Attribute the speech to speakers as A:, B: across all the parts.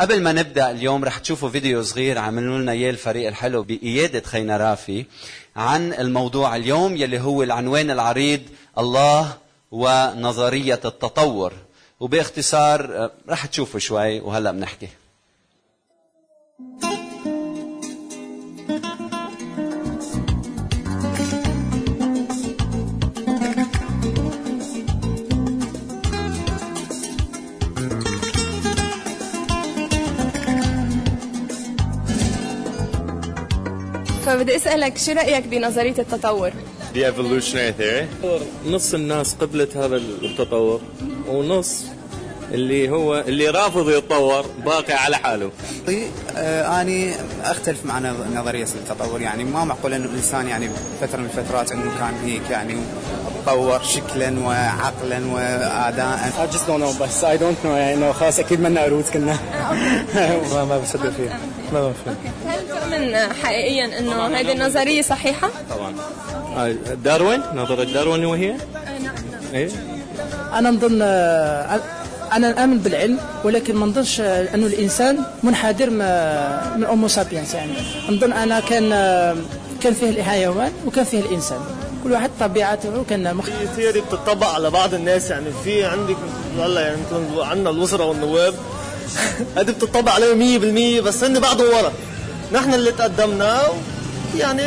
A: قبل ما نبدأ اليوم رح تشوفوا فيديو صغير عملوا لنا اياه الفريق الحلو بقياده خينا رافي عن الموضوع اليوم يلي هو العنوان العريض الله ونظرية التطور. وباختصار آه، رح تشوفوا شوي وهلا بنحكي.
B: فبدي أسألك شو رأيك بنظرية التطور؟
C: The evolutionary theory
D: نص الناس قبلت هذا التطور ونص اللي هو اللي رافض يتطور باقي على حاله.
E: آه، أنا أختلف مع نظرية التطور يعني ما معقول أن الإنسان يعني فترة من الفترات أنه كان هيك يعني تطور شكلا وعقلا وأداء.
F: I just don't know بس I don't know. يعني خلاص أكيد منا قرود كنا. ما ما بصدق فيها. ما بفهم
B: هل تؤمن حقيقيا إنه هذه النظرية صحيحة؟
D: طبعا. آه، داروين؟ نظريه داروين وهي؟
B: نعم نعم.
D: إيه؟
F: أنا نظن أنا آمن بالعلم ولكن ما نظنش أنه الإنسان منحدر من أمو سابينس يعني. نظن أنا كان كان فيه الحيوان وكان فيه الإنسان. كل واحد طبيعته كان مختلف
G: ثيوري بتطبق على بعض الناس يعني. في عندك هلا يعني عندنا الوزراء والنواب. هذه بتطبق عليهم 100% بس هن بعدهم ورا. نحن اللي تقدمنا يعني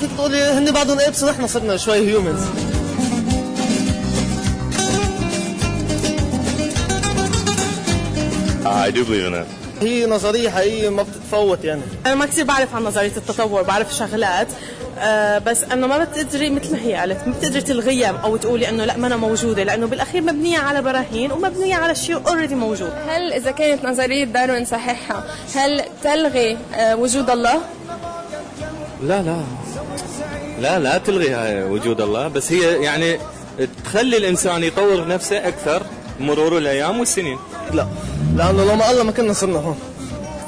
G: فيك تقولي هن بعدهم apes نحن صرنا شوي humans
C: I do believe in it.
G: هي نظرية حقيقية ما بتتفوت يعني
H: أنا ما كثير بعرف عن نظرية التطور بعرف شغلات آه بس أنه ما بتقدري مثل ما هي قالت ما بتقدري تلغيها أو تقولي أنه لا ما أنا موجودة لأنه بالأخير مبنية على براهين ومبنية على شيء already موجود
B: هل إذا كانت نظرية داروين صحيحة هل تلغي آه، وجود الله؟
D: لا لا لا لا تلغي هاي وجود الله بس هي يعني تخلي الإنسان يطور نفسه أكثر مرور الأيام والسنين
G: لا. لأنه لو ما الله ما كنا صرنا هون.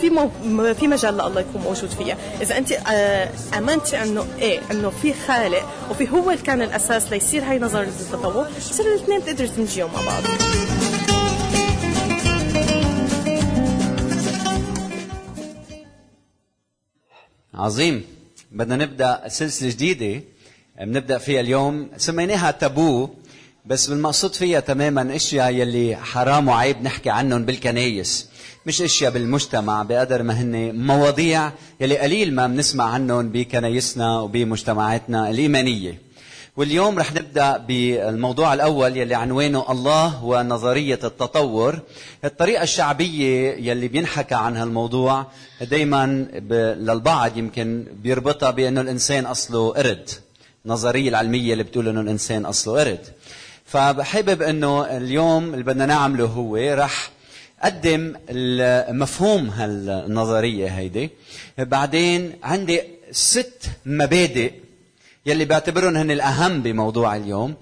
H: في مو... في مجال لله يكون موجود فيها. إذا أنت آه أمنتي أنه إيه أنه في خالق وفي هو اللي كان الأساس ليصير هاي نظرية التطور بصير الاثنين بتقدروا تمشيهم مع بعض.
A: عظيم. بدنا نبدأ سلسلة جديدة بنبدأ فيها اليوم. سميناها تابو. بس بالمقصود فيها تماما أشياء يلي حرام وعيب نحكي عنهم بالكنايس مش أشياء بالمجتمع بقدر ما هن مواضيع يلي قليل ما بنسمع عنهم بكنايسنا وبمجتمعاتنا الإيمانية. واليوم رح نبدأ بالموضوع الأول يلي عنوانه الله ونظرية التطور. الطريقة الشعبية يلي بينحكى عن هالموضوع دائما. للبعض يمكن بيربطها بأنه الإنسان أصله قرد. النظريه العلمية اللي بتقول إنه الإنسان أصله قرد. فبحابب إنه اليوم اللي بدنا نعمله هو رح قدم مفهوم هالنظرية هيدي. بعدين عندي ست مبادئ يلي بعتبرهم هن الأهم بموضوع اليوم.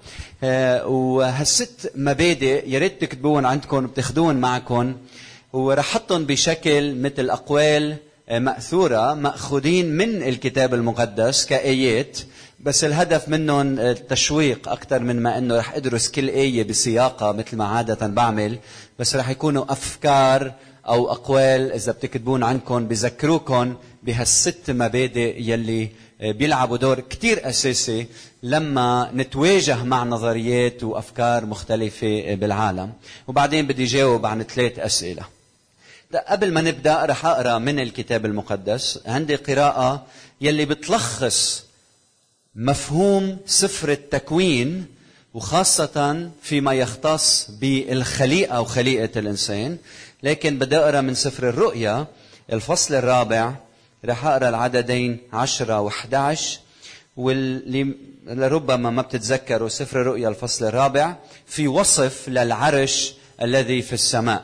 A: آه، وهالست مبادئ يا ريت تكتبوهم عندكم بتاخذوهم معكم. ورح احطهم بشكل مثل أقوال آه، مأثورة مأخوذين من الكتاب المقدس كآيات. بس الهدف منهم التشويق أكثر من ما إنه رح أدرس كل آية بسياقها مثل ما عادة بعمل بس رح يكونوا أفكار أو أقوال إذا بتكتبون عنكم بذكروكم بهالست مبادئ يلي بيلعبوا دور كتير أساسي لما نتواجه مع نظريات وأفكار مختلفة بالعالم. وبعدين بدي جاوب عن ثلاث أسئلة. قبل ما نبدأ رح أقرأ من الكتاب المقدس. عندي قراءة يلي بتلخص مفهوم سفر التكوين وخاصة فيما يختص بالخليقة وخليقة الإنسان. لكن بدي أقرأ من سفر الرؤيا الفصل الرابع رح أقرأ العددين 10 و11 واللي لربما ما بتتذكروا سفر الرؤيا الفصل الرابع في وصف للعرش الذي في السماء.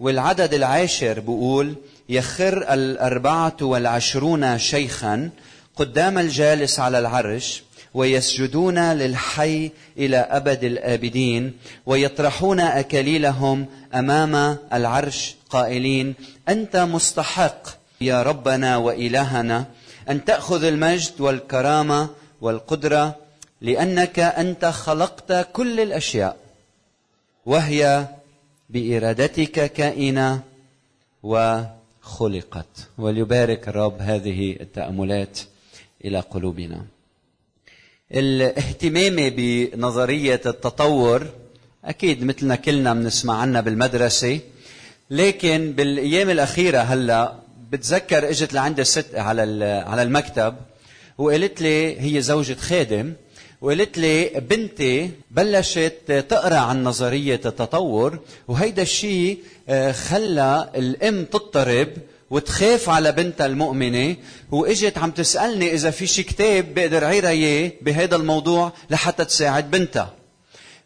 A: والعدد العاشر بقول يخر الأربعة والعشرون شيخا قدام الجالس على العرش ويسجدون للحي إلى أبد الآبدين ويطرحون أكاليلهم أمام العرش قائلين أنت مستحق يا ربنا وإلهنا أن تأخذ المجد والكرامة والقدرة لأنك أنت خلقت كل الأشياء وهي بإرادتك كائنة وخلقت. وليبارك الرب هذه التأملات. إلى قلوبنا. الاهتمام بنظرية التطور أكيد مثلنا كلنا بنسمع عنها بالمدرسة لكن بالأيام الأخيرة هلأ بتذكر إجت لعندي ست على على المكتب وقالت لي هي زوجة خادم وقالت لي بنتي بلشت تقرأ عن نظرية التطور وهيدا الشيء آه، خلى الأم تضطرب وتخاف على بنتها المؤمنة وإجت عم تسألني إذا في شي كتاب بقدر عيرها إياه بهذا الموضوع لحتى تساعد بنتها.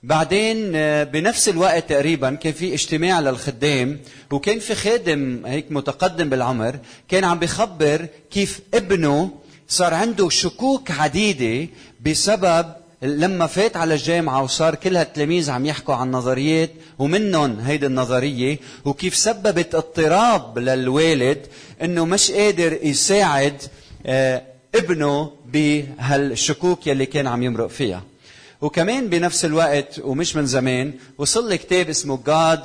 A: بعدين آه، بنفس الوقت تقريبا كان في اجتماع للخدام وكان في خادم هيك متقدم بالعمر كان عم بخبر كيف ابنه صار عنده شكوك عديدة بسبب لما فات على الجامعة وصار كل هالتلاميذ عم يحكوا عن نظريات ومنهم هيدي النظرية وكيف سببت اضطراب للوالد إنه مش قادر يساعد آه، ابنه بهالشكوك يلي كان عم يمرق فيها. وكمان بنفس الوقت ومش من زمان وصل لي كتاب اسمه God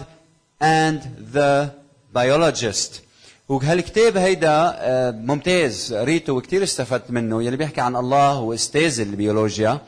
A: and the Biologist. وهالكتاب هيدا آه، ممتاز قريته وكثير استفدت منه يلي بيحكي عن الله هو أستاذ البيولوجيا.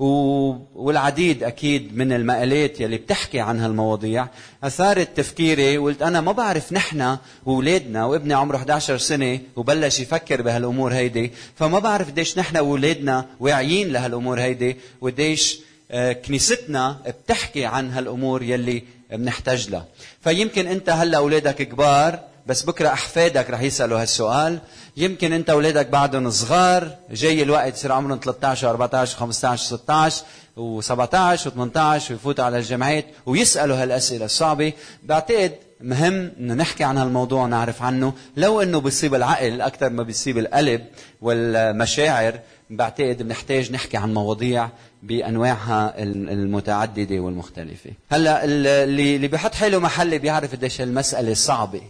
A: والعديد أكيد من المقالات يلي بتحكي عن هالمواضيع أثارت تفكيري وقلت أنا ما بعرف نحن واولادنا وابني عمره 11 سنة وبلش يفكر بهالأمور هيدي فما بعرف قديش نحن واولادنا واعيين لهالأمور هيدي وقديش آه، كنيستنا بتحكي عن هالأمور يلي بنحتاج لها. فيمكن أنت هلا أولادك كبار بس بكرة أحفادك رح يسألوا هالسؤال. يمكن أنت اولادك بعدهم صغار جاي الوقت يصير عمرهم 13 14 15 16 و17 و18 ويفوتوا على الجامعات ويسألوا هالأسئلة الصعبة. بعتقد مهم إنه نحكي عن هالموضوع ونعرف عنه. لو إنه بيصيب العقل أكثر ما بيصيب القلب والمشاعر بعتقد بنحتاج نحكي عن مواضيع بأنواعها المتعددة والمختلفة. هلأ اللي بيحط حاله محل بيعرف قديش المساله صعبة.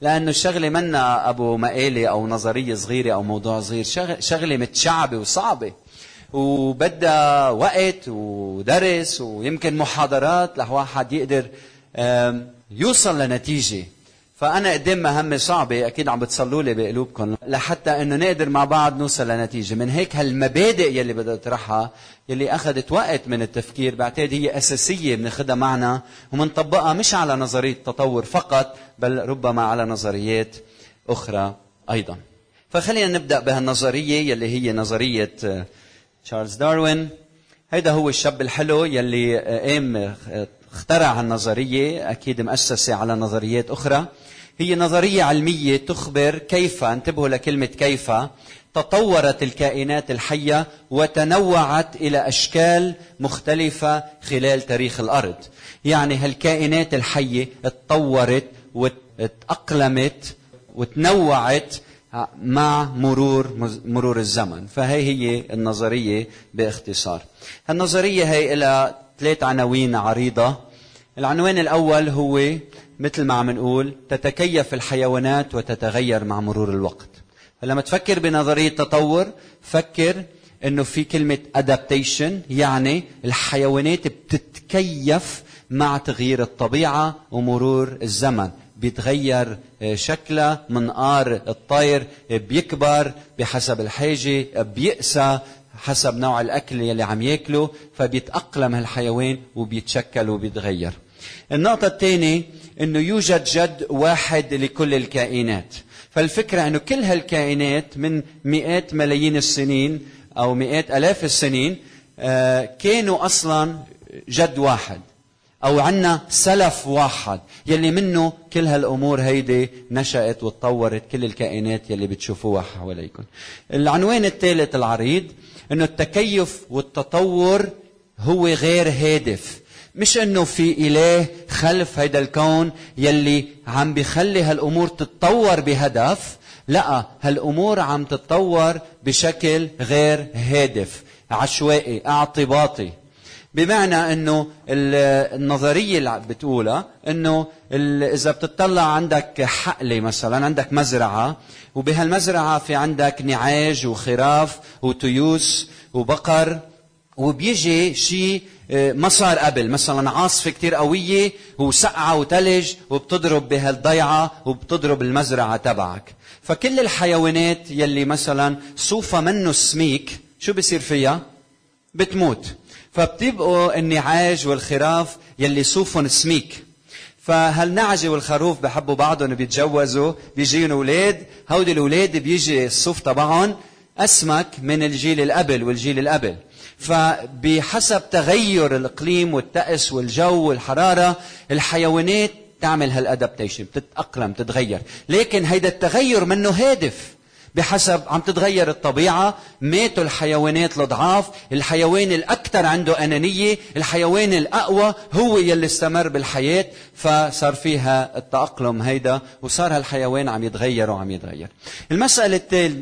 A: لأنه الشغله منا أبو مقاله أو نظريه صغيره أو موضوع صغير؟ شغله متشعبه وصعبه وبدها وقت ودرس ويمكن محاضرات لواحد يقدر يوصل لنتيجة. فأنا قدام مهمة صعبة أكيد عم بتصلوا لي بقلوبكم لحتى إنه نقدر مع بعض نوصل لنتيجة، من هيك هالمبادئ يلي بدها تطرحها يلي أخذت وقت من التفكير بعتقد هي أساسية بناخذها معنا ومنطبقها مش على نظرية التطور فقط بل ربما على نظريات أخرى أيضا. فخلينا نبدأ بهالنظرية يلي هي نظرية آه، تشارلز داروين. هيدا هو الشاب الحلو يلي آه، قام آه، اخترع هالنظرية أكيد مؤسسة على نظريات أخرى. هي نظرية علمية تخبر كيف انتبهوا لكلمة كيف تطورت الكائنات الحية وتنوعت إلى أشكال مختلفة خلال تاريخ الأرض. يعني هالكائنات الحية اتطورت وتأقلمت وتنوعت مع مرور مرور الزمن. فهي هي النظرية باختصار. النظرية هي إلى ثلاث عناوين عريضة. العنوان الأول هو مثل ما عم نقول تتكيف الحيوانات وتتغير مع مرور الوقت. فلما تفكر بنظرية تطور فكر إنه في كلمة adaptation يعني الحيوانات بتتكيف مع تغيير الطبيعة ومرور الزمن. بيتغير آه، شكلها منقار الطير بيكبر بحسب الحاجة بيقسى حسب نوع الأكل يلي عم ياكله فبيتأقلم هالحيوان وبيتشكل وبيتغير. النقطة الثانية إنه يوجد جد واحد لكل الكائنات. فالفكرة إنه كل هالكائنات من مئات ملايين السنين أو مئات آلاف السنين آه، كانوا أصلا جد واحد أو عنا سلف واحد يلي منه كل هالأمور هيدي نشأت وتطورت كل الكائنات يلي بتشوفوها حواليكم العنوان الثالث العريض إنه التكيف والتطور هو غير هادف. مش إنه في إله خلف هيدا الكون يلي عم بيخلي هالأمور تتطور بهدف لا هالأمور عم تتطور بشكل غير هادف عشوائي اعتباطي. بمعنى إنه النظرية اللي بتقولها إنه إذا بتطلع عندك حقلة مثلا عندك مزرعة وبهالمزرعة في عندك نعاج وخراف وتيوس وبقر وبيجي شيء ما صار قبل. مثلا عاصفة كتير قوية وسقعة وتلج وبتضرب بهالضيعة وبتضرب المزرعة تبعك. فكل الحيوانات يلي مثلا صوفها منه سميك شو بصير فيها؟ بتموت. فبتبقوا النعاج والخراف يلي صوفهم سميك. فهالنعجة والخروف بحبوا بعضهم بيتجوزوا بيجيهم أولاد هودي الأولاد بيجي الصوف تبعهم أسمك من الجيل القبل والجيل القبل. فبحسب تغير الإقليم والطقس والجو والحرارة الحيوانات تعمل هالادابتيشن بتتأقلم تتغير لكن هيدا التغير منه هادف. بحسب عم تتغير الطبيعة. ماتوا الحيوانات الضعاف الحيوان الأكثر عنده أنانية الحيوان الأقوى هو يلي استمر بالحياة. فصار فيها التأقلم هيدا وصار هالحيوان عم يتغير وعم يتغير. المسألة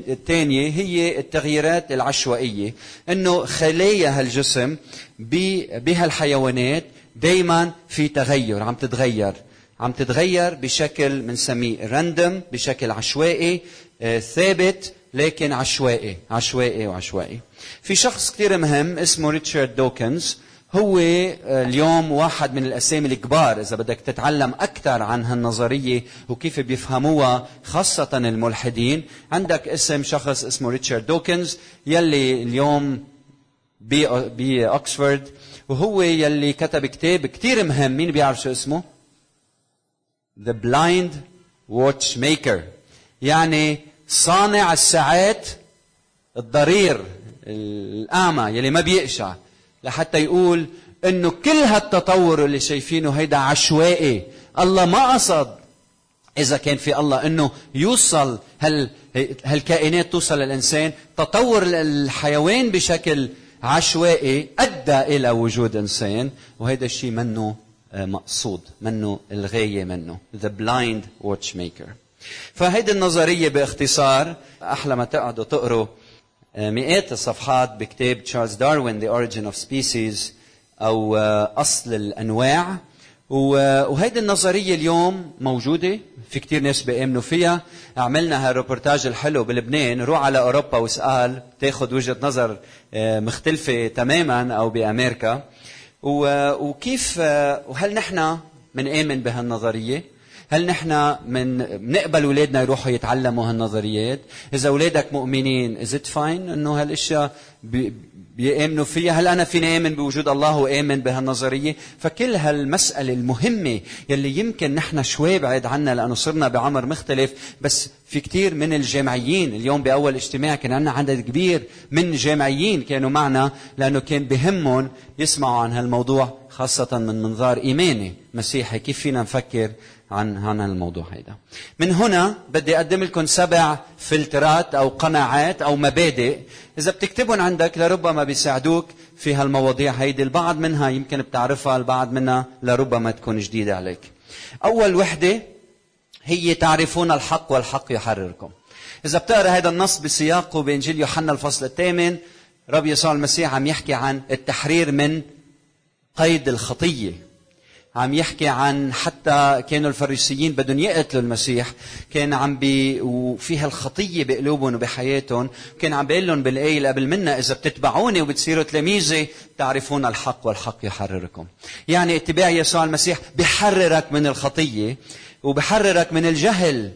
A: الثانية هي التغييرات العشوائية. إنه خلايا هالجسم بهالحيوانات دايما في تغير عم تتغير. عم تتغير بشكل بنسميه راندوم بشكل عشوائي آه، ثابت لكن عشوائي عشوائي وعشوائي. في شخص كثير مهم اسمه ريتشارد دوكنز. هو آه، اليوم واحد من الأسامي الكبار إذا بدك تتعلم أكثر عن هالنظرية وكيف بيفهموها خاصة الملحدين. عندك اسم شخص اسمه ريتشارد دوكنز يلي اليوم باكسفورد وهو يلي كتب كتاب كثير مهم. مين بيعرف شو اسمه؟ The Blind Watchmaker. يعني صانع الساعات الضرير الأعمى يلي ما بيقشع. لحتى يقول إنه كل هالتطور اللي شايفينه هيدا عشوائي. الله ما قصد إذا كان في الله إنه يوصل هال هالكائنات توصل للإنسان. تطور الحيوان بشكل عشوائي أدى إلى وجود إنسان. وهذا الشيء منه مقصود منه الغاية منه the blind watchmaker. فهيدي النظرية باختصار أحلى ما تقعدوا تقروا آه، مئات الصفحات بكتاب تشارلز داروين The Origin of Species أو آه، أصل الأنواع. وهيدي النظرية اليوم موجودة في كتير ناس بيأمنوا فيها. عملنا هالروبورتاج الحلو بلبنان روح على أوروبا واسأل تاخذ وجهة نظر آه، مختلفة تماما أو بأمريكا. وكيف وهل نحن منآمن بهالنظرية هل نحن من بنقبل أولادنا يروحوا يتعلموا هالنظريات؟ إذا أولادك مؤمنين is fine إنه هالأشياء بيامنوا فيها هل أنا فيني آمن بوجود الله وآمن بهالنظريه فكل هالمسألة المهمة يلي يمكن نحن شوي بعيد عنا لأنه صرنا بعمر مختلف بس في كثير من الجامعيين اليوم بأول اجتماع كان عندنا عدد كبير من جامعيين كانوا معنا لأنه كان بهمهم يسمعوا عن هالموضوع خاصة من منظار إيماني. مسيحي كيف فينا نفكر؟ عن عن الموضوع هيدا. من هنا بدي أقدم لكم سبع فلترات أو قناعات أو مبادئ إذا بتكتبهم عندك لربما بيساعدوك في هالمواضيع هيدي البعض منها يمكن بتعرفها البعض منها لربما تكون جديدة عليك. أول وحدة هي تعرفون الحق والحق يحرركم. إذا بتقرأ هذا النص بسياقه بانجيل يوحنا الفصل الثامن رب يسوع المسيح عم يحكي عن التحرير من قيد الخطية عم يحكي عن حتى كانوا الفريسيين بدهم يقتلوا المسيح كان عم بي وفيها الخطية بقلوبهم وبحياتهم كان عم بيقول لهم بالايه اللي قبل منا إذا بتتبعوني وبتصيروا تلاميذي تعرفون الحق والحق يحرركم. يعني اتباع يسوع المسيح بحررك من الخطية وبحررك من الجهل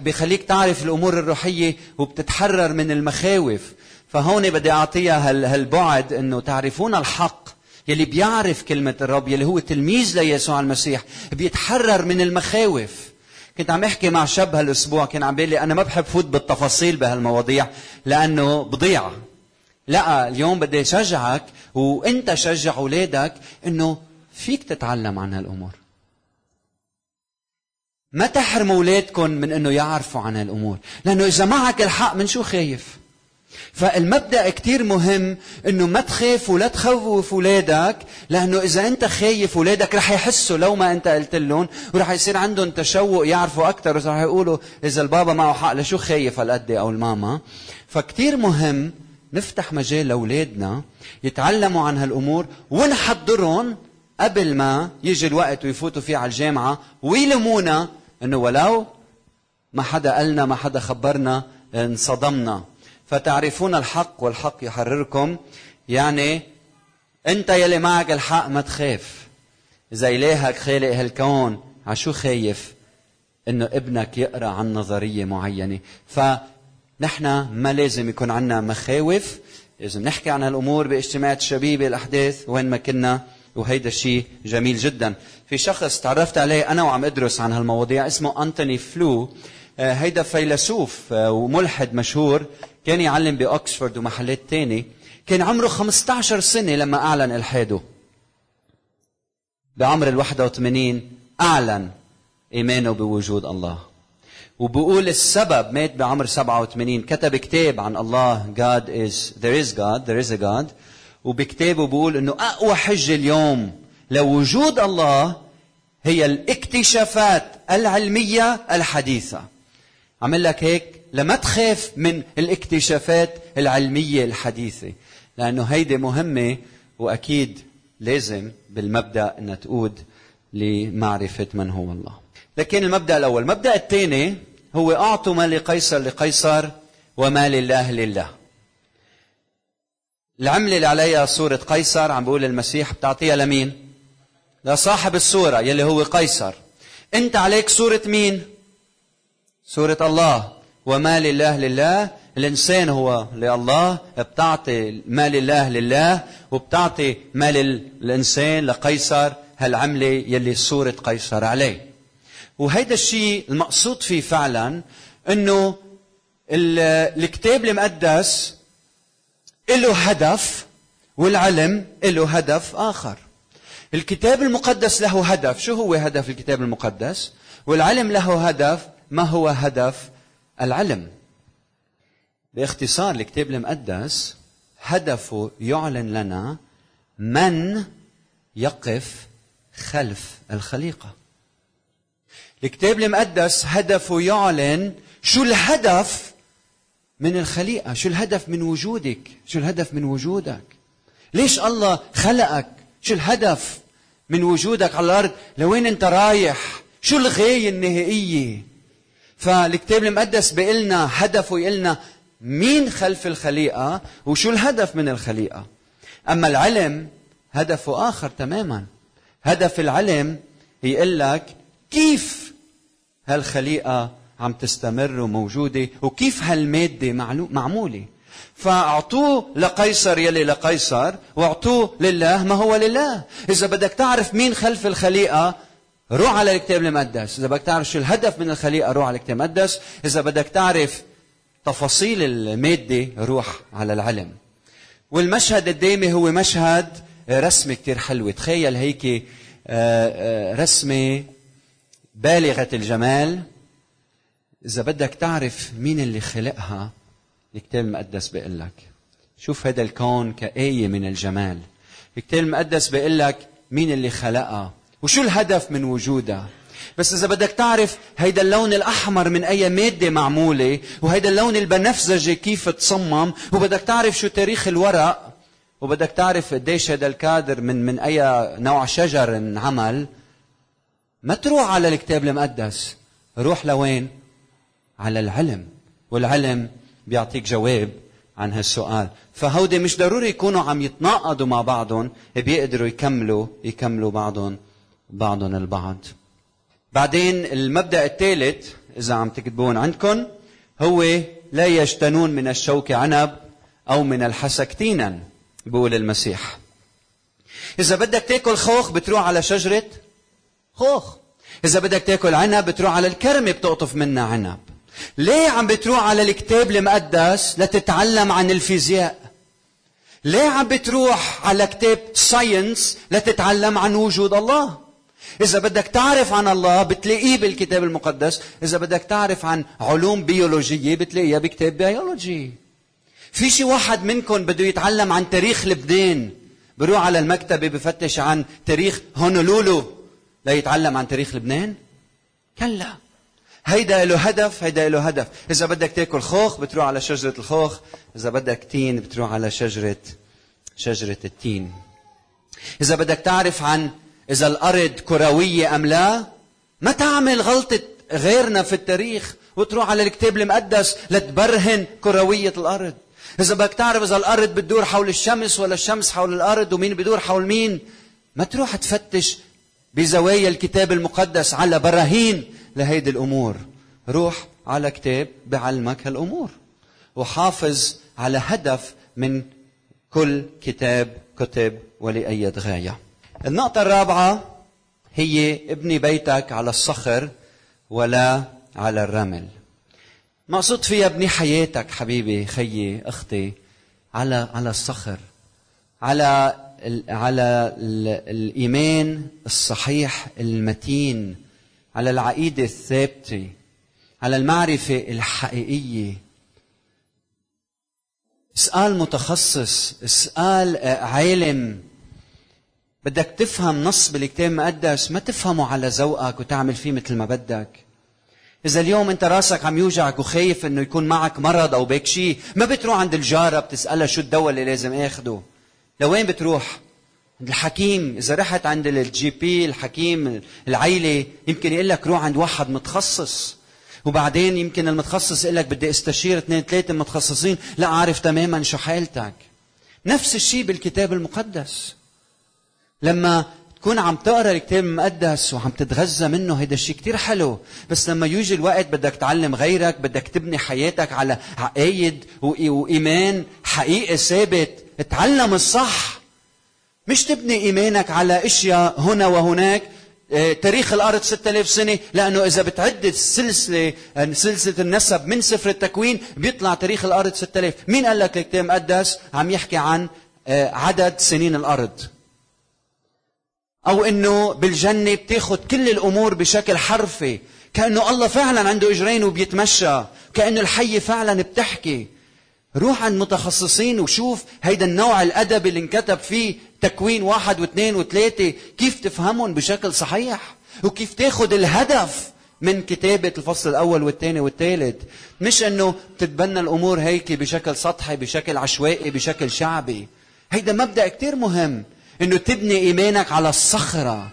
A: بخليك تعرف الأمور الروحية وبتتحرر من المخاوف. فهون بدي أعطيها هالبعد إنه تعرفون الحق يلي بيعرف كلمة الرب يلي هو تلميذ ليسوع المسيح بيتحرر من المخاوف. كنت عم احكي مع شاب هالأسبوع كان عم بيقول لي أنا ما بحب فوت بالتفاصيل بهالمواضيع لأنه بضيع. لا اليوم بدي أشجعك وإنت شجع أولادك إنه فيك تتعلم عن هالأمور. ما تحرموا اولادكم من إنه يعرفوا عن هالأمور لأنه إذا معك الحق من شو خايف؟ فالمبدأ كتير مهم إنه ما تخاف ولا تخوف اولادك لأنه إذا أنت خايف اولادك رح يحسوا لو ما أنت قلت لهم ورح يصير عندهم تشوق يعرفوا أكثر ورح يقولوا إذا البابا معه حق لشو خايف هالقد أو الماما. فكتير مهم نفتح مجال لأولادنا يتعلموا عن هالأمور ونحضرهم قبل ما يجي الوقت ويفوتوا فيه على الجامعة ويلمونا إنه ولو ما حدا قالنا ما حدا خبرنا انصدمنا. فتعرفون الحق والحق يحرركم. يعني انت يلي معك الحق ما تخاف. إذا إلهك خالق هالكون عشو خايف؟ إنه ابنك يقرأ عن نظرية معينة. فنحن ما لازم يكون عندنا مخاوف. لازم نحكي عن هالأمور باجتماعات الشبيبه الأحداث وين ما كنا. وهيدا الشيء جميل جدا. في شخص تعرفت عليه أنا وعم أدرس عن هالمواضيع اسمه أنتوني فلو. آه، هيدا فيلسوف آه، وملحد مشهور. كان يعلم باوكسفورد ومحلات تاني كان عمره 15 سنة لما أعلن إلحاده. بعمر ال 81 أعلن إيمانه بوجود الله. وبقول السبب مات بعمر 87 كتب كتاب عن الله God is there is God there is a God. وبكتابه بقول إنه أقوى حجة اليوم لوجود الله هي الاكتشافات العلمية الحديثة. عمل لك هيك؟ لما تخاف من الاكتشافات العلمية الحديثة. لأنه هيدي مهمة وأكيد لازم بالمبدأ إنها تقود لمعرفة من هو الله. لكن المبدأ الأول. المبدأ الثاني هو أعطوا ما لقيصر لقيصر وما لله لله. العملة اللي عليها صورة قيصر عم بقول المسيح بتعطيها لمين؟ لصاحب الصورة يلي هو قيصر. أنت عليك صورة مين؟ صورة الله. وما لله لله. الإنسان هو لله بتعطي ما لله لله وبتعطي ما للإنسان لقيصر هالعملة يلي صورة قيصر عليه. وهيدا الشيء المقصود فيه فعلا إنه الكتاب المقدس له هدف والعلم له هدف آخر. الكتاب المقدس له هدف. شو هو هدف الكتاب المقدس؟ والعلم له هدف. ما هو هدف؟ العلم. باختصار الكتاب المقدس هدفه يعلن لنا من يقف خلف الخليقة. الكتاب المقدس هدفه يعلن شو الهدف من الخليقة شو الهدف من وجودك شو الهدف من وجودك. ليش الله خلقك؟ شو الهدف من وجودك على الأرض؟ لوين أنت رايح؟ شو الغاية النهائية؟ فالكتاب المقدس بيقلنا هدفه يقلنا مين خلف الخليقة وشو الهدف من الخليقة. أما العلم هدفه آخر تماما. هدف العلم يقول لك كيف هالخليقة عم تستمر وموجودة وكيف هالمادة معمولة. فأعطوه لقيصر يلي لقيصر وأعطوه لله ما هو لله. إذا بدك تعرف مين خلف الخليقة روح على الكتاب المقدس. إذا بدك تعرف شو الهدف من الخليقة روح على الكتاب المقدس. إذا بدك تعرف تفاصيل المادة روح على العلم. والمشهد الدائمي هو مشهد رسمة كتير حلوة. تخيل هيك آه، آه، رسمة بالغة الجمال. إذا بدك تعرف مين اللي خلقها الكتاب المقدس بيقول لك شوف هذا الكون كآية من الجمال. الكتاب المقدس بيقول لك مين اللي خلقها. وشو الهدف من وجودها بس إذا بدك تعرف هيدا اللون الأحمر من أي مادة معمولة وهيدا اللون البنفسجي كيف تصمم وبدك تعرف شو تاريخ الورق وبدك تعرف قديش هذا الكادر من من أي نوع شجر انعمل ما تروح على الكتاب المقدس روح لوين؟ على العلم والعلم بيعطيك جواب عن هالسؤال. فهودي مش ضروري يكونوا عم يتناقضوا مع بعضهم بيقدروا يكملوا يكملوا بعضهم. بعضهم البعض. بعدين المبدأ الثالث إذا عم تكتبون عندكم هو لا يجتنون من الشوك عنب أو من الحسك تينا بقول المسيح. إذا بدك تأكل خوخ بتروح على شجرة خوخ. إذا بدك تأكل عنب بتروح على الكرمة بتقطف منها عنب. ليه عم بتروح على الكتاب المقدس لتتعلم عن الفيزياء؟ ليه عم بتروح على كتاب science لتتعلم عن وجود الله؟ إذا بدك تعرف عن الله بتلاقيه بالكتاب المقدس. إذا بدك تعرف عن علوم بيولوجية بتلاقيها بكتاب بيولوجي. في شي واحد منكم بده يتعلم عن تاريخ لبنان. بروح على المكتبة بفتش عن تاريخ هونولولو ليتعلم عن تاريخ لبنان. كلا هيدا له هدف هيدا له هدف. إذا بدك تاكل خوخ بتروح على شجرة الخوخ. إذا بدك تين بتروح على شجرة شجرة التين. إذا بدك تعرف عن إذا الأرض كروية أم لا؟ ما تعمل غلطة غيرنا في التاريخ وتروح على الكتاب المقدس لتبرهن كروية الأرض. إذا بدك تعرف إذا الأرض بتدور حول الشمس ولا الشمس حول الأرض ومين بدور حول مين ما تروح تفتش بزوايا الكتاب المقدس على براهين لهيدي الأمور. روح على كتاب بعلمك هالأمور وحافظ على هدف من كل كتاب كتب ولأي غاية النقطة الرابعة هي ابني بيتك على الصخر ولا على الرمل. مقصود فيها ابني حياتك حبيبي خيي أختي على على الصخر. على ال على ال الإيمان الصحيح المتين على العقيدة الثابتة على المعرفة الحقيقية. اسال متخصص اسال عالم. بدك تفهم نص بالكتاب المقدس ما تفهمه على ذوقك وتعمل فيه مثل ما بدك إذا اليوم أنت راسك عم يوجعك وخايف إنه يكون معك مرض أو بيك شيء، ما بتروح عند الجارة بتسألها شو الدواء اللي لازم آخده. لوين بتروح؟ عند الحكيم، إذا رحت عند ال GP الحكيم العيلة يمكن يقول لك روح عند واحد متخصص. وبعدين يمكن المتخصص يقول لك بدي أستشير اثنين ثلاثة متخصصين، لا أعرف تماما شو حالتك. نفس الشيء بالكتاب المقدس. لما تكون عم تقرأ الكتاب المقدس وعم تتغذى منه هيدا الشيء كتير حلو. بس لما يجي الوقت بدك تعلم غيرك بدك تبني حياتك على عقايد وإيمان حقيقي ثابت تعلم الصح. مش تبني إيمانك على أشياء هنا وهناك. آه، تاريخ الأرض 6000 سنة لأنه إذا بتعد السلسلة سلسلة النسب من سفر التكوين بيطلع تاريخ الأرض 6000 مين قال لك الكتاب المقدس عم يحكي عن آه، عدد سنين الأرض؟ أو إنه بالجنة بتاخذ كل الأمور بشكل حرفي. كأنه الله فعلا عنده إجرين وبيتمشى. كأنه الحية فعلا بتحكي. روح عند متخصصين وشوف هيدا النوع الادبي اللي انكتب فيه تكوين واحد واثنين وثلاثة. كيف تفهمهم بشكل صحيح؟ وكيف تاخذ الهدف من كتابة الفصل الأول والثاني والثالث؟ مش أنه تتبنى الأمور هيك بشكل سطحي بشكل عشوائي بشكل شعبي. هيدا مبدأ كتير مهم. إنه تبني إيمانك على الصخرة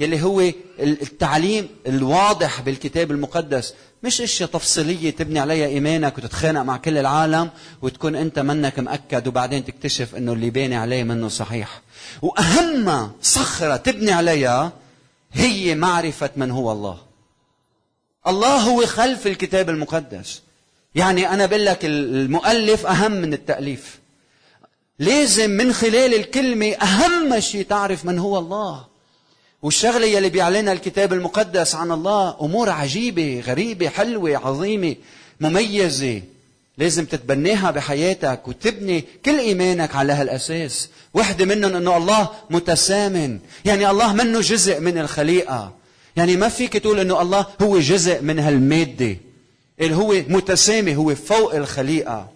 A: يلي هو التعليم الواضح بالكتاب المقدس. مش إشياء تفصيلية تبني عليها إيمانك وتتخانق مع كل العالم وتكون أنت منك مأكد وبعدين تكتشف إنه اللي باني عليه منه صحيح. وأهم صخرة تبني عليها هي معرفة من هو الله. الله هو خلف الكتاب المقدس. يعني أنا بقول لك المؤلف أهم من التأليف. لازم من خلال الكلمة أهم شيء تعرف من هو الله. والشغلة يلي بيعلنها الكتاب المقدس عن الله أمور عجيبة غريبة حلوة عظيمة مميزة. لازم تتبناها بحياتك وتبني كل إيمانك على هالأساس. واحدة منهم أنه الله متسامن. يعني الله منه جزء من الخليقة. يعني ما فيك تقول أنه الله هو جزء من هالمادة. اللي هو متسامي هو فوق الخليقة.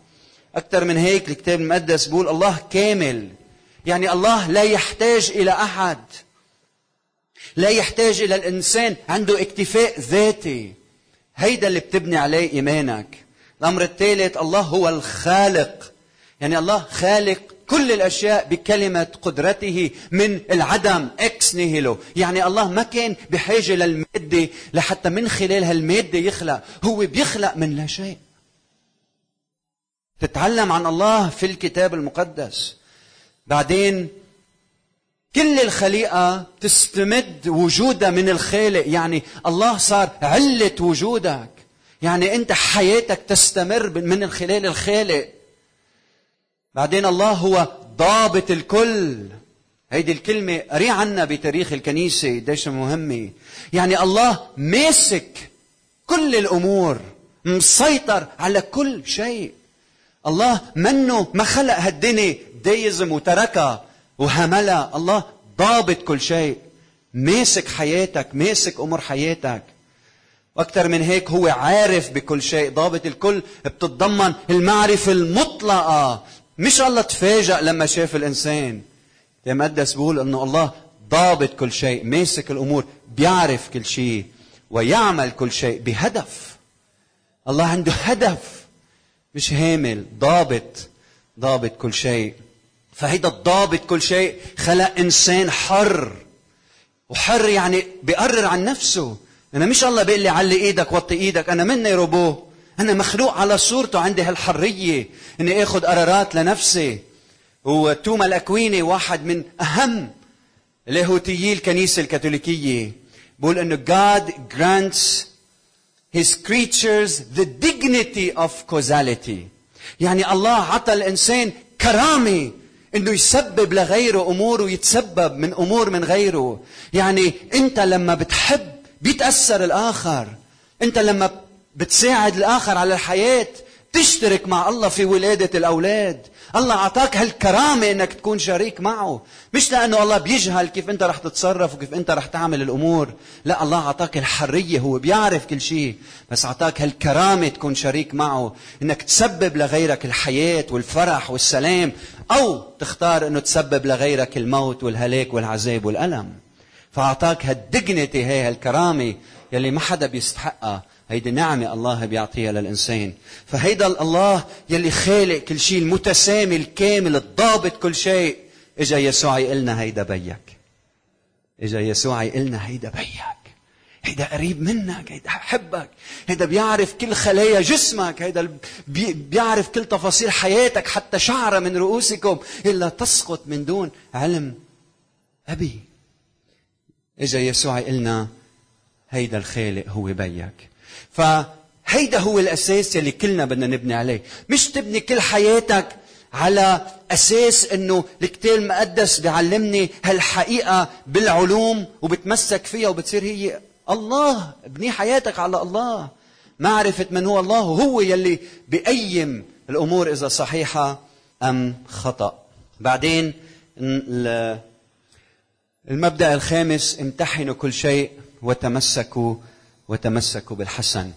A: أكثر من هيك الكتاب المقدس بيقول الله كامل. يعني الله لا يحتاج إلى أحد. لا يحتاج إلى الإنسان عنده اكتفاء ذاتي. هيدا اللي بتبني عليه إيمانك. الأمر الثالث الله هو الخالق. يعني الله خالق كل الأشياء بكلمة قدرته من العدم إكس نيهيلو يعني الله ما كان بحاجة للمادة لحتى من خلال هالمادة يخلق. هو بيخلق من لا شيء. تتعلم عن الله في الكتاب المقدس. بعدين كل الخليقة تستمد وجودها من الخالق. يعني الله صار علة وجودك. يعني أنت حياتك تستمر من خلال الخالق. بعدين الله هو ضابط الكل. هيدي الكلمة قري عنا بتاريخ الكنيسة قديش مهمة. يعني الله ماسك كل الأمور مسيطر على كل شيء. الله منه ما خلق هالدنيا. دايزم وتركها وهملها الله ضابط كل شيء. ماسك حياتك ماسك أمور حياتك. وأكثر من هيك هو عارف بكل شيء. ضابط الكل بتتضمن المعرفة المطلقة. مش الله تفاجأ لما شاف الإنسان. يا مقدس بيقول إنه الله ضابط كل شيء ماسك الأمور بيعرف كل شيء ويعمل كل شيء بهدف. الله عنده هدف. مش هامل ضابط ضابط كل شيء. فهيدا الضابط كل شيء خلق إنسان حر. وحر يعني بيقرر عن نفسه. أنا مش الله بيقول لي علي إيدك وطي إيدك أنا مني روبو أنا مخلوق على صورته عندي هالحرية. إني آخذ قرارات لنفسي. وتوما الأكويني واحد من أهم لاهوتيي الكنيسة الكاثوليكية. بقول إنه God grants his creatures the dignity of causality. يعني الله عطى الإنسان كرامة إنه يسبب لغيره امور ويتسبب من أمور من غيره. يعني أنت لما بتحب بيتأثر الآخر. أنت لما بتساعد الآخر على الحياة تشترك مع الله في ولادة الأولاد. الله أعطاك هالكرامة إنك تكون شريك معه. مش لأنه الله بيجهل كيف أنت رح تتصرف وكيف أنت رح تعمل الأمور. لا الله أعطاك الحرية. هو بيعرف كل شيء. بس أعطاك هالكرامة تكون شريك معه. إنك تسبب لغيرك الحياة والفرح والسلام. أو تختار إنه تسبب لغيرك الموت والهلاك والعذاب والألم. فأعطاك هالدجنتي هي هالكرامة. يلي ما حدا بيستحقها. هيدي نعمة الله بيعطيها للإنسان. فهيدا الله يلي خالق كل شيء المتسامي الكامل الضابط كل شيء. إجا يسوع يقلنا هيدا بيك. إجا يسوع يقلنا هيدا بيك. هيدا قريب منك هيدا حبك. هيدا بيعرف كل خلايا جسمك. هيدا بي بيعرف كل تفاصيل حياتك حتى شعرة من رؤوسكم. إلا تسقط من دون علم أبي. إجا يسوع يقلنا هيدا الخالق هو بيك. فهيدا هو الأساس يلي كلنا بدنا نبني عليه. مش تبني كل حياتك على أساس إنه الكتاب المقدس بيعلمني هالحقيقة بالعلوم وبتمسك فيها وبتصير هي. الله ابني حياتك على الله. معرفة من هو الله هو يلي بيقيم الأمور إذا صحيحة أم خطأ. بعدين المبدأ الخامس امتحنوا كل شيء. وتمسكوا وتمسكوا بالحسن.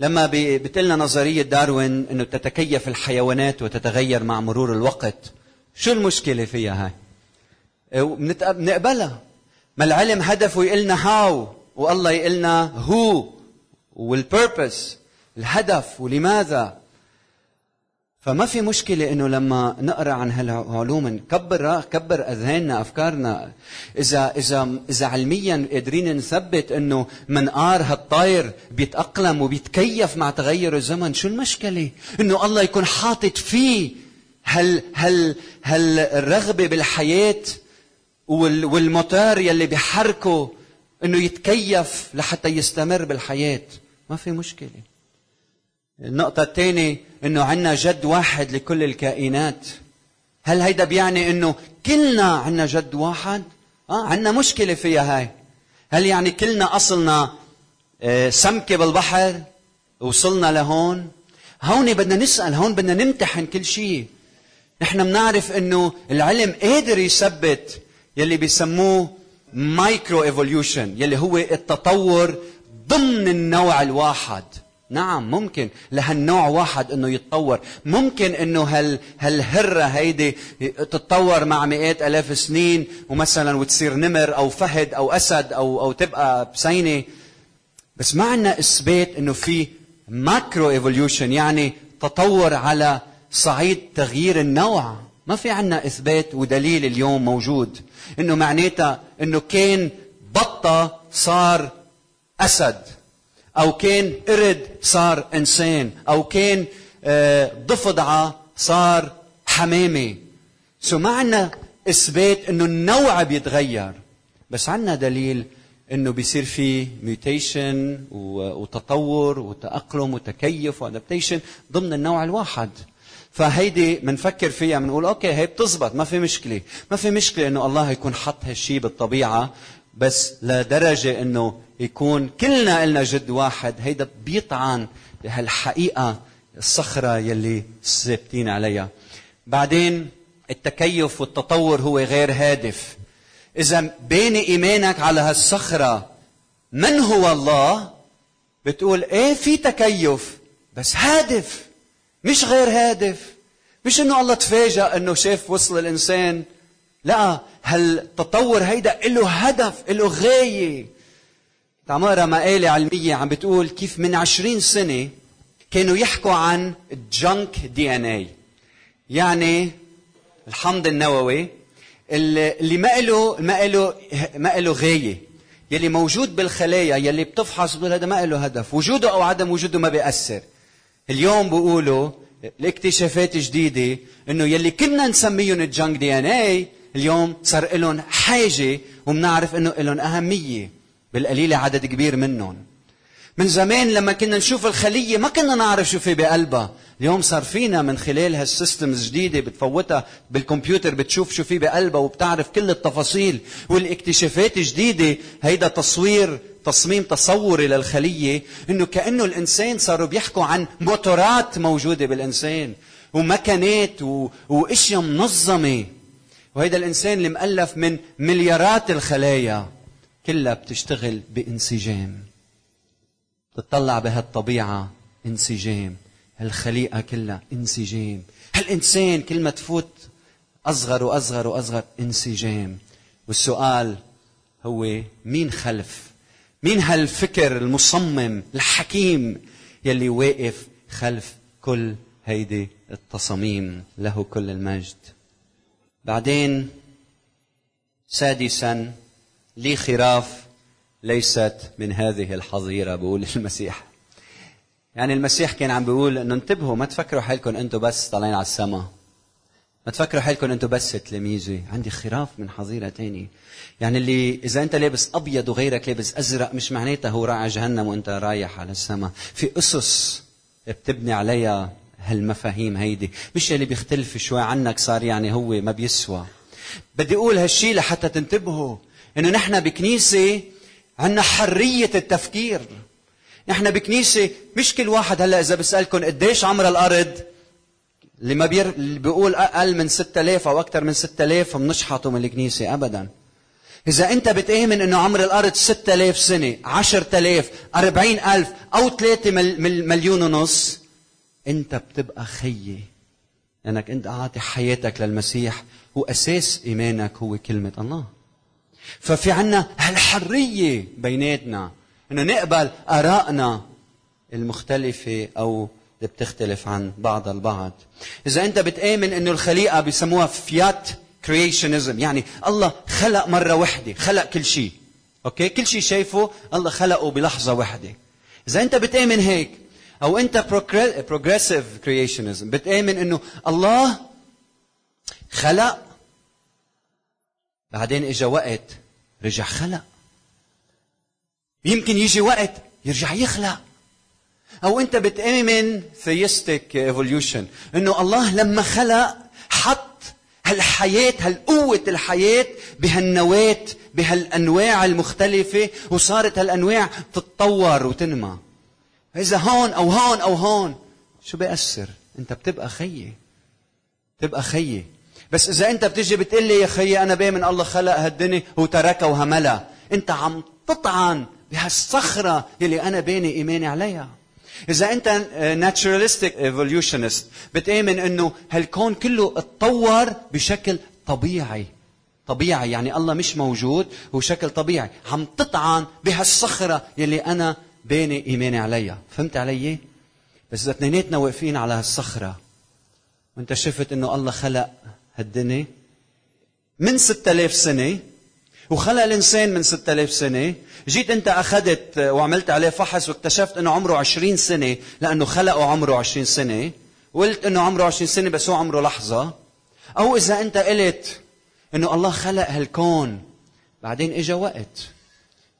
A: لما بتقلنا نظرية داروين أنه تتكيف الحيوانات وتتغير مع مرور الوقت شو المشكلة فيها هاي؟ بنقبلها. ما العلم هدفه يقلنا هاو والله يقلنا هو والبيربس الهدف ولماذا؟ فما في مشكلة إنه لما نقرأ عن هالعلوم نكبر كبر أذهاننا أفكارنا. اذا اذا إذا علميا قادرين نثبت إنه منقار هالطاير بيتأقلم وبيتكيف مع تغير الزمن شو المشكلة؟ إنه الله يكون حاطط فيه هال هال هالرغبة بالحياة والموتور يلي بيحركه إنه يتكيف لحتى يستمر بالحياة. ما في مشكلة. النقطة الثانية إنه عندنا جد واحد لكل الكائنات هل هيدا بيعني إنه كلنا عندنا جد واحد؟ آه عندنا مشكلة فيها هاي هل يعني كلنا أصلنا آه، سمكة بالبحر وصلنا لهون؟ هون بدنا نسأل هون بدنا نمتحن كل شيء نحن بنعرف إنه العلم قادر يثبت يلي بيسموه micro evolution يلي هو التطور ضمن النوع الواحد نعم ممكن لهالنوع واحد إنه يتطور. ممكن إنه هال هالهرة هيدي تتطور مع مئات آلاف سنين ومثلا وتصير نمر أو فهد أو أسد أو أو تبقى بسينة. بس ما عندنا إثبات إنه في macro evolution يعني تطور على صعيد تغيير النوع. ما في عندنا إثبات ودليل اليوم موجود. إنه معناتها إنه كان بطة صار أسد. أو كان قرد صار إنسان أو كان آه، ضفدعة صار حمامة so ما عندنا إثبات إنه النوع بيتغير بس عندنا دليل إنه بيصير في mutation وتطور وتأقلم وتكيف و adaptation ضمن النوع الواحد. فهيدي بنفكر فيها بنقول أوكي هي بتزبط ما في مشكلة. ما في مشكلة إنه الله يكون حط هالشيء بالطبيعة بس لدرجة إنه يكون كلنا إلنا جد واحد. هيدا بيطعن بهالحقيقة الصخرة يلي ثابتين عليها. بعدين التكيف والتطور هو غير هادف. إذا باني إيمانك على هالصخرة من هو الله؟ بتقول إيه في تكيف؟ بس هادف مش غير هادف. مش إنه الله تفاجأ إنه شاف وصل الإنسان. لا هالتطور هيدا له هدف له غاية. تعمارة مقالة علمية عم بتقول كيف من عشرين سنة كانوا يحكوا عن الجنك دي ان اي يعني الحمض النووي اللي ما له ما له ما له غاية. يلي موجود بالخلايا يلي بتفحص بتقول هذا ما له هدف. وجوده أو عدم وجوده ما بيأثر. اليوم بيقولوا الاكتشافات جديدة إنه يلي كنا نسميهم ال junk DNA اليوم صار لهم حاجة وبنعرف إنه لهم أهمية. بالقليلة عدد كبير منهم. من زمان لما كنا نشوف الخلية ما كنا نعرف شو في بقلبها. اليوم صار فينا من خلال هال systems جديدة بتفوتها بالكمبيوتر بتشوف شو في بقلبها وبتعرف كل التفاصيل. والاكتشافات جديدة هيدا تصوير تصميم تصوري للخلية إنه كأنه الإنسان صاروا بيحكوا عن موتورات موجودة بالإنسان ومكانات و... وأشياء منظمة. وهيدا الإنسان اللي مؤلف من مليارات الخلايا. كلها بتشتغل بانسجام تطلع بهالطبيعة انسجام هالخليقة كلها انسجام. هالإنسان كل ما تفوت أصغر وأصغر وأصغر انسجام. والسؤال هو مين خلف؟ مين هالفكر المصمم الحكيم يلي واقف خلف كل هيدي التصاميم؟ له كل المجد. بعدين سادسا لي خراف ليست من هذه الحظيرة بقول المسيح. يعني المسيح كان عم بيقول إنه انتبهوا ما تفكروا حالكم أنتم بس طالعين على السما ما تفكروا حالكم أنتم بس تلاميذي. عندي خراف من حظيرة تاني يعني اللي إذا أنت لابس أبيض وغيرك لابس أزرق مش معناتها هو راعي جهنم وأنت رايح على السما في أسس بتبني عليها هالمفاهيم هيدي. مش اللي بيختلف شوي عنك صار يعني هو ما بيسوى. بدي أقول هالشي لحتى تنتبهوا. إنه نحن بكنيسة عندنا حرية التفكير. نحن بكنيسة مش كل واحد هلأ إذا بسألكم قديش عمر الأرض؟ اللي ما بير... اللي بيقول أقل من 6000 أو أكثر من 6000 بنشحطه من الكنيسة أبدا. إذا أنت بتآمن إنه عمر الأرض 6000 سنة 10000 40000 أو 3 مل... مليون ونص أنت بتبقى خيي لأنك أنت أعطي حياتك للمسيح وأساس إيمانك هو كلمة الله. ففي عنا هالحرية بيناتنا. إنه نقبل آرائنا المختلفة أو اللي بتختلف عن بعض البعض. إذا أنت بتآمن إنه الخليقة بيسموها fiat creationism يعني الله خلق مرة واحدة خلق كل شيء. okay؟ كل شيء شايفه الله خلقه بلحظة واحدة إذا أنت بتآمن هيك أو أنت progressive creationism بتآمن إنه الله خلق بعدين اجى وقت رجع خلق. يمكن يجي وقت يرجع يخلق. أو أنت بتآمن theistic evolution إنه الله لما خلق حط هالحياة هالقوة الحياة بهالنواة بهالأنواع المختلفة وصارت هالأنواع تتطور وتنمى. إذا هون أو هون أو هون شو بيأثر؟ أنت بتبقى خيي. تبقى خيي. بس إذا أنت بتجي بتقول لي يا خيي أنا بامن الله خلق هالدنيا وتركها وهملها. أنت عم تطعن بهالصخرة اللي أنا باني إيماني عليها. إذا أنت naturalistic evolutionist بتآمن إنه هالكون كله اتطور بشكل طبيعي. طبيعي يعني الله مش موجود هو شكل طبيعي. عم تطعن بهالصخرة يلي أنا باني إيماني عليها. فهمت علي؟ بس إذا اثنيناتنا واقفين على هالصخرة وأنت شفت إنه الله خلق هالدنيا؟ من 6000 سنة؟ وخلق الإنسان من 6000 سنة. جيت أنت أخذت وعملت عليه فحص واكتشفت أنه عمره 20 سنة لأنه خلقه عمره 20 سنة. وقلت أنه عمره 20 سنة بس هو عمره لحظة. أو إذا أنت قلت أنه الله خلق هالكون. بعدين إجا وقت.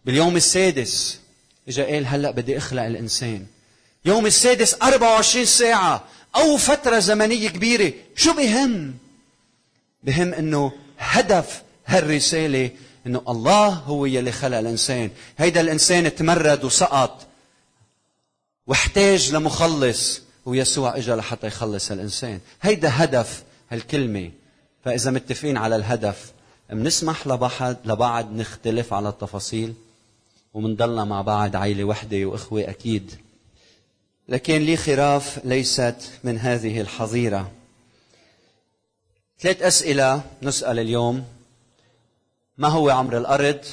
A: باليوم السادس إجا قال هلأ بدي أخلق الإنسان. يوم السادس 24 ساعة أو فترة زمنية كبيرة. شو بهم؟ بهم أنه هدف هالرسالة إنه الله هو يلي خلق الإنسان. هيدا الإنسان تمرد وسقط واحتاج لمخلص ويسوع اجى لحتى يخلص الإنسان. هيدا هدف هالكلمة. فإذا متفقين على الهدف بنسمح لبعض لبعض نختلف على التفاصيل ومنضلنا مع بعض عائله وحدة وإخوة أكيد. لكن لي خراف ليست من هذه الحظيرة. ثلاث أسئلة نسأل اليوم. ما هو عمر الأرض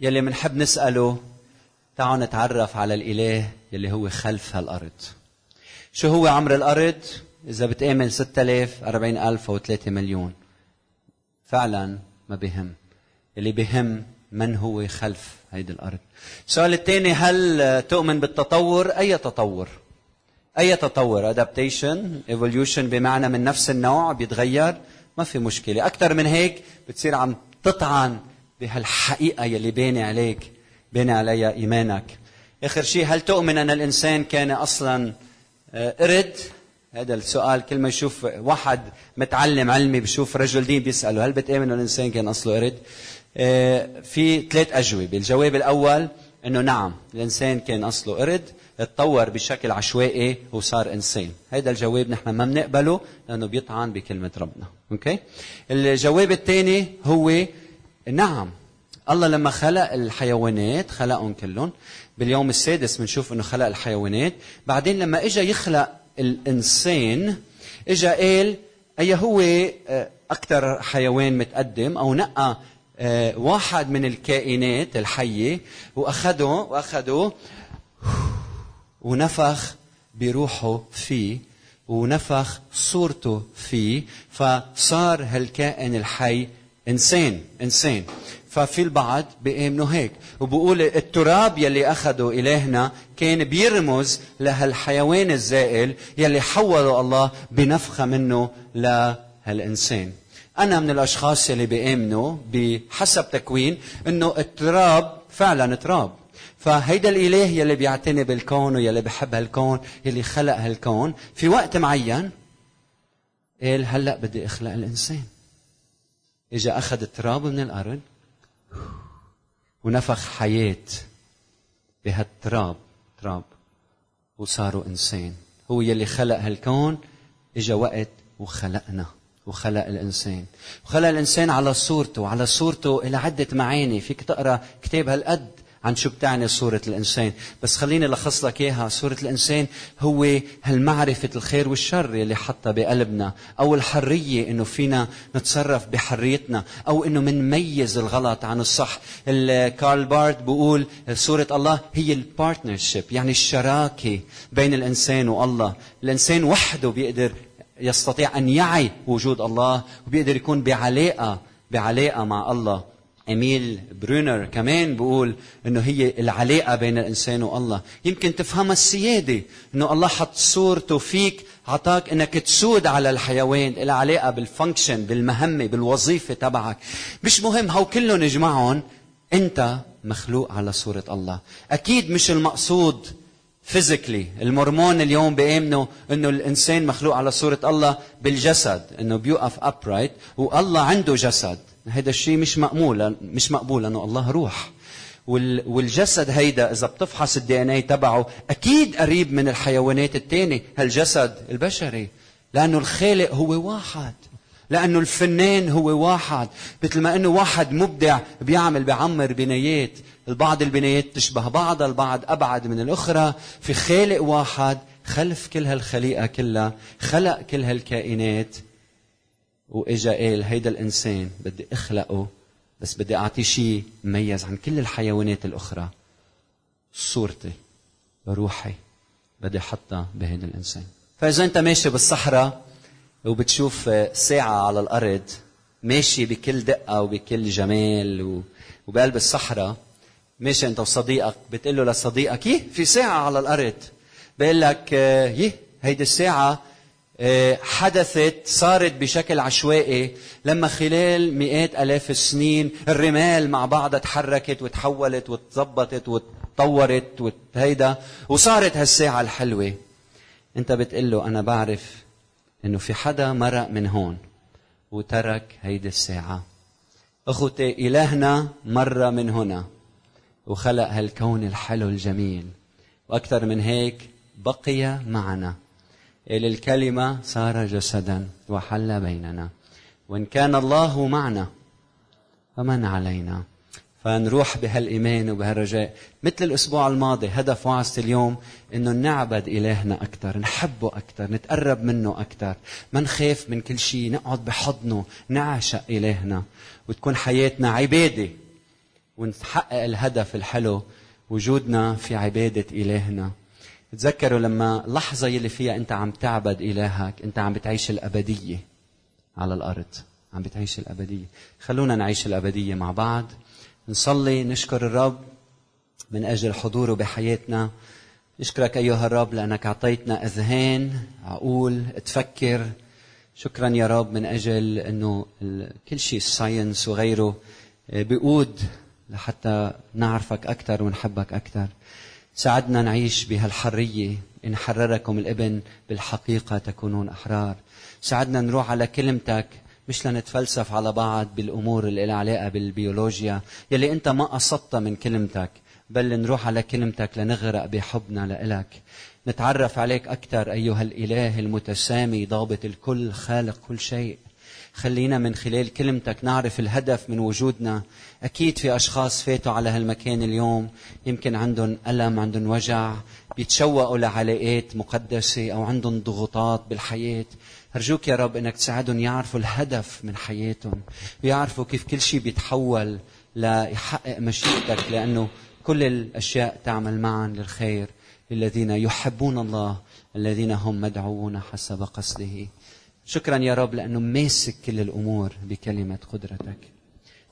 A: يلي منحب نسأله؟ تعالوا نتعرف على الإله يلي هو خلف هالأرض. شو هو عمر الأرض؟ إذا بتآمن 6000 40000 أو 3 مليون. فعلا ما بهم. اللي بهم من هو خلف هيدي الأرض. السؤال الثاني هل تؤمن بالتطور؟ أي تطور؟ أي تطور؟ Adaptation? Evolution? بمعنى من نفس النوع بيتغير؟ ما في مشكلة. أكثر من هيك بتصير عم تطعن بهالحقيقة يلي باني عليك باني عليها إيمانك. آخر شيء هل تؤمن أن الإنسان كان أصلا آه، قرد؟ هذا السؤال. كل ما يشوف واحد متعلم علمي بشوف رجل دين بيسأله هل بتآمن أن الإنسان كان أصله قرد؟ آه، في ثلاث أجوبة. الجواب الأول أنه نعم الإنسان كان أصله قرد. تطور بشكل عشوائي وصار انسان هذا الجواب نحن ما بنقبله لأنه بيطعن بكلمة ربنا. أوكي الجواب الثاني هو نعم الله لما خلق الحيوانات خلقهم كلهم باليوم السادس بنشوف إنه خلق الحيوانات. بعدين لما اجى يخلق الإنسان اجى قال أي هو آه، أكثر حيوان متقدم أو نقى آه، واحد من الكائنات الحية واخذه واخذه ونفخ بروحه فيه ونفخ صورته فيه. فصار هالكائن الحي إنسان إنسان. ففي البعض بيامنوا هيك. وبقول التراب يلي اخذه إلهنا كان بيرمز لهالحيوان الزائل يلي حوله الله بنفخة منه لهالإنسان. أنا من الأشخاص يلي بيامنوا بحسب تكوين إنه التراب فعلا تراب. فهيدا الإله يلي بيعتني بالكون ويلي بحب هالكون يلي خلق هالكون. في وقت معين قال هلأ بدي أخلق الإنسان. إجا أخذ التراب من الأرض ونفخ حياة بهالتراب تراب. وصاروا إنسان. هو يلي خلق هالكون إجا وقت وخلقنا وخلق الإنسان. وخلق الإنسان على صورته على صورته إلى عدة معاني. فيك تقرأ كتاب هالقد. عن شو بتعني صورة الإنسان. بس خليني لخص لك إياها. صورة الإنسان هو هالمعرفة الخير والشر اللي حطها بقلبنا أو الحرية إنه فينا نتصرف بحريتنا أو إنه منميز الغلط عن الصح. كارل بارت بيقول صورة الله هي ال partnership يعني الشراكة بين الإنسان والله. الإنسان وحده بيقدر يستطيع أن يعي وجود الله وبيقدر يكون بعلاقة بعلاقة مع الله. إميل برونر كمان بيقول إنه هي العلاقة بين الإنسان والله. يمكن تفهمها السيادة إنه الله حط صورته فيك عطاك إنك تسود على الحيوان لها علاقة بال function بالمهمة بالوظيفة تبعك. مش مهم هو كلهم اجمعهم أنت مخلوق على صورة الله. أكيد مش المقصود physically المورمون اليوم بيامنوا إنه الإنسان مخلوق على صورة الله بالجسد إنه بيوقف upright والله عنده جسد. هذا الشيء مش مقبول مش مقبول لأنه الله روح. والجسد هيدا إذا بتفحص ال DNA تبعه أكيد قريب من الحيوانات الثانية هالجسد البشري. لأنه الخالق هو واحد. لأنه الفنان هو واحد. مثل ما إنه واحد مبدع بيعمل بيعمر بنايات. البعض البنايات تشبه بعضها البعض أبعد من الأخرى. في خالق واحد خلف كل هالخليقة كلها خلق كل هالكائنات. وإجا قال هيدا الإنسان بدي أخلقه بس بدي اعطيه شيء مميز عن كل الحيوانات الأخرى. صورتي روحي بدي أحطها بهيدا الإنسان. فإذا أنت ماشي بالصحراء وبتشوف ساعة على الأرض ماشي بكل دقة وبكل جمال وبقلب الصحراء ماشي أنت وصديقك بتقول له لصديقك يه في ساعة على الأرض. بيقول لك يه هيدي الساعة آه، حدثت صارت بشكل عشوائي لما خلال مئات آلاف السنين الرمال مع بعضها تحركت وتحولت وتظبطت وتطورت وهيدا وصارت هالساعة الحلوة. انت بتقول له أنا بعرف إنه في حدا مرق من هون وترك هيدي الساعة. أخوتي إلهنا مر من هنا وخلق هالكون الحلو الجميل. وأكثر من هيك بقي معنا. الكلمة صار جسدا وحل بيننا. وإن كان الله معنا فمن علينا. فنروح بهالإيمان وبهالرجاء. مثل الأسبوع الماضي هدف وعظة اليوم إنه نعبد إلهنا أكثر نحبه أكثر نتقرب منه أكثر ما نخاف من كل شيء نقعد بحضنه نعشق إلهنا. وتكون حياتنا عبادة. ونحقق الهدف الحلو وجودنا في عبادة إلهنا. تذكروا لما لحظة يلي فيها أنت عم تعبد إلهك أنت عم بتعيش الأبدية على الأرض. عم بتعيش الأبدية. خلونا نعيش الأبدية مع بعض. نصلي نشكر الرب من أجل حضوره بحياتنا. نشكرك أيها الرب لأنك أعطيتنا أذهان عقول تفكر. شكرا يا رب من أجل أنه كل شيء الساينس وغيره آه، بيقود لحتى نعرفك أكثر ونحبك أكثر ساعدنا نعيش بهالحرية. إن حرركم الإبن بالحقيقة تكونون أحرار. ساعدنا نروح على كلمتك مش لنتفلسف على بعض بالأمور اللي لها علاقة بالبيولوجيا. يلي أنت ما قصدتها من كلمتك بل نروح على كلمتك لنغرق بحبنا لإلك. نتعرف عليك أكثر أيها الإله المتسامي ضابط الكل خالق كل شيء. خلينا من خلال كلمتك نعرف الهدف من وجودنا. أكيد في أشخاص فاتوا على هالمكان اليوم يمكن عندهم ألم عندهم وجع بيتشوقوا لعلاقات مقدسة أو عندهم ضغوطات بالحياة. أرجوك يا رب أنك تساعدهم يعرفوا الهدف من حياتهم ويعرفوا كيف كل شيء بيتحول ليحقق مشيئتك لأنه كل الأشياء تعمل معا للخير للذين يحبون الله الذين هم مدعوون حسب قصده. شكرا يا رب لأنه ماسك كل الأمور بكلمة قدرتك.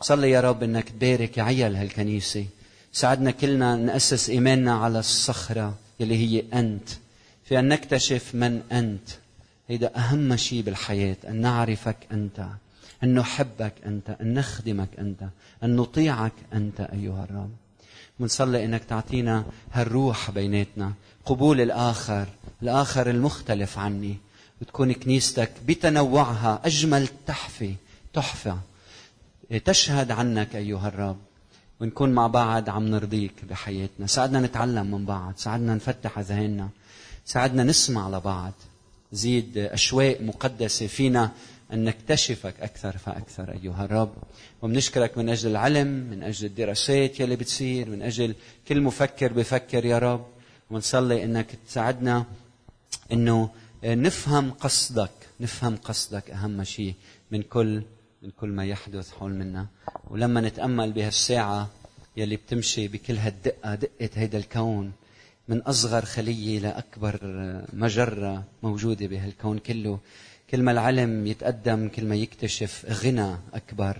A: صلي يا رب أنك تبارك عيال هالكنيسة. ساعدنا كلنا نأسس إيماننا على الصخرة يلي هي أنت. في أن نكتشف من أنت. هيدا أهم شيء بالحياة أن نعرفك أنت أن نحبك أنت أن نخدمك أنت أن نطيعك أنت أيها الرب. ونصلي إنك تعطينا هالروح بيناتنا قبول الآخر الآخر المختلف عني. وتكون كنيستك بتنوعها أجمل تحفة تحفة. تشهد عنك أيها الرب. ونكون مع بعض عم نرضيك بحياتنا. ساعدنا نتعلم من بعض. ساعدنا نفتح اذهاننا ساعدنا نسمع لبعض. زيد أشواق مقدسة فينا أن نكتشفك أكثر فأكثر أيها الرب. وبنشكرك من أجل العلم من أجل الدراسات يلي بتصير من أجل كل مفكر بفكر يا رب. ونصلي أنك تساعدنا أنه نفهم قصدك نفهم قصدك أهم شيء من كل من كل ما يحدث حول منا. ولما نتأمل بهالساعة يلي بتمشي بكل هالدقة دقة هيدا الكون من أصغر خلية لأكبر مجرة موجودة بهالكون كله كل ما العلم يتقدم كل ما يكتشف غنى أكبر.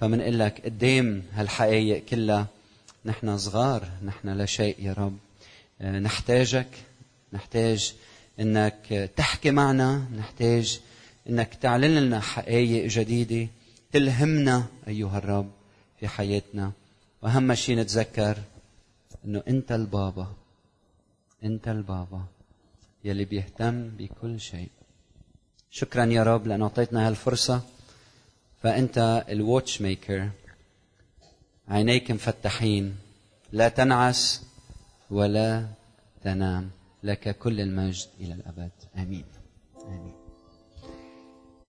A: فمنقول لك قدام هالحقائق كلها نحن صغار نحن لا شيء يا رب. نحتاجك نحتاج إنك تحكي معنا نحتاج إنك تعلن لنا حقائق جديدة تلهمنا أيها الرب في حياتنا. وأهم شيء نتذكر إنه أنت البابا أنت البابا يلي بيهتم بكل شيء. شكرا يا رب لأن أعطيتنا هالفرصة. فأنت الواتش ميكر عينيك مفتحين لا تنعس ولا تنام. لك كل المجد إلى الأبد. آمين. آمين.